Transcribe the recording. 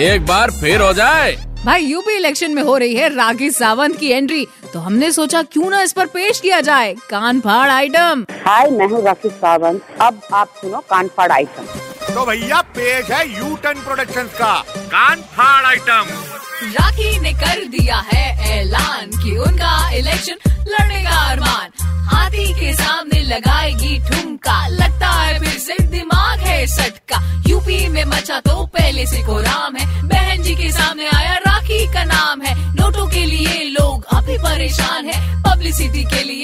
एक बार फिर हो जाए। भाई यूपी इलेक्शन में हो रही है राखी सावंत की एंट्री। तो हमने सोचा क्यों ना इस पर पेश किया जाए। कान फाड़ आइटम। हाय मैं हूँ राखी सावंत। अब आप सुनो कान फाड़ आइटम। तो भैया पेश है यू टर्न प्रोडक्शन का कान फाड़ आइटम। राखी ने कर दिया है ऐलान कि उनका इलेक्शन लड़ेगा अरमान। हाथी के सामने लगाएगी ठुमका। लगता है फिर से दिमाग है सटका। यूपी में मचा तो पहले से कोराम है। बहन जी के सामने आया राखी का नाम है। नोटों के लिए लोग अभी परेशान है। पब्लिसिटी के लिए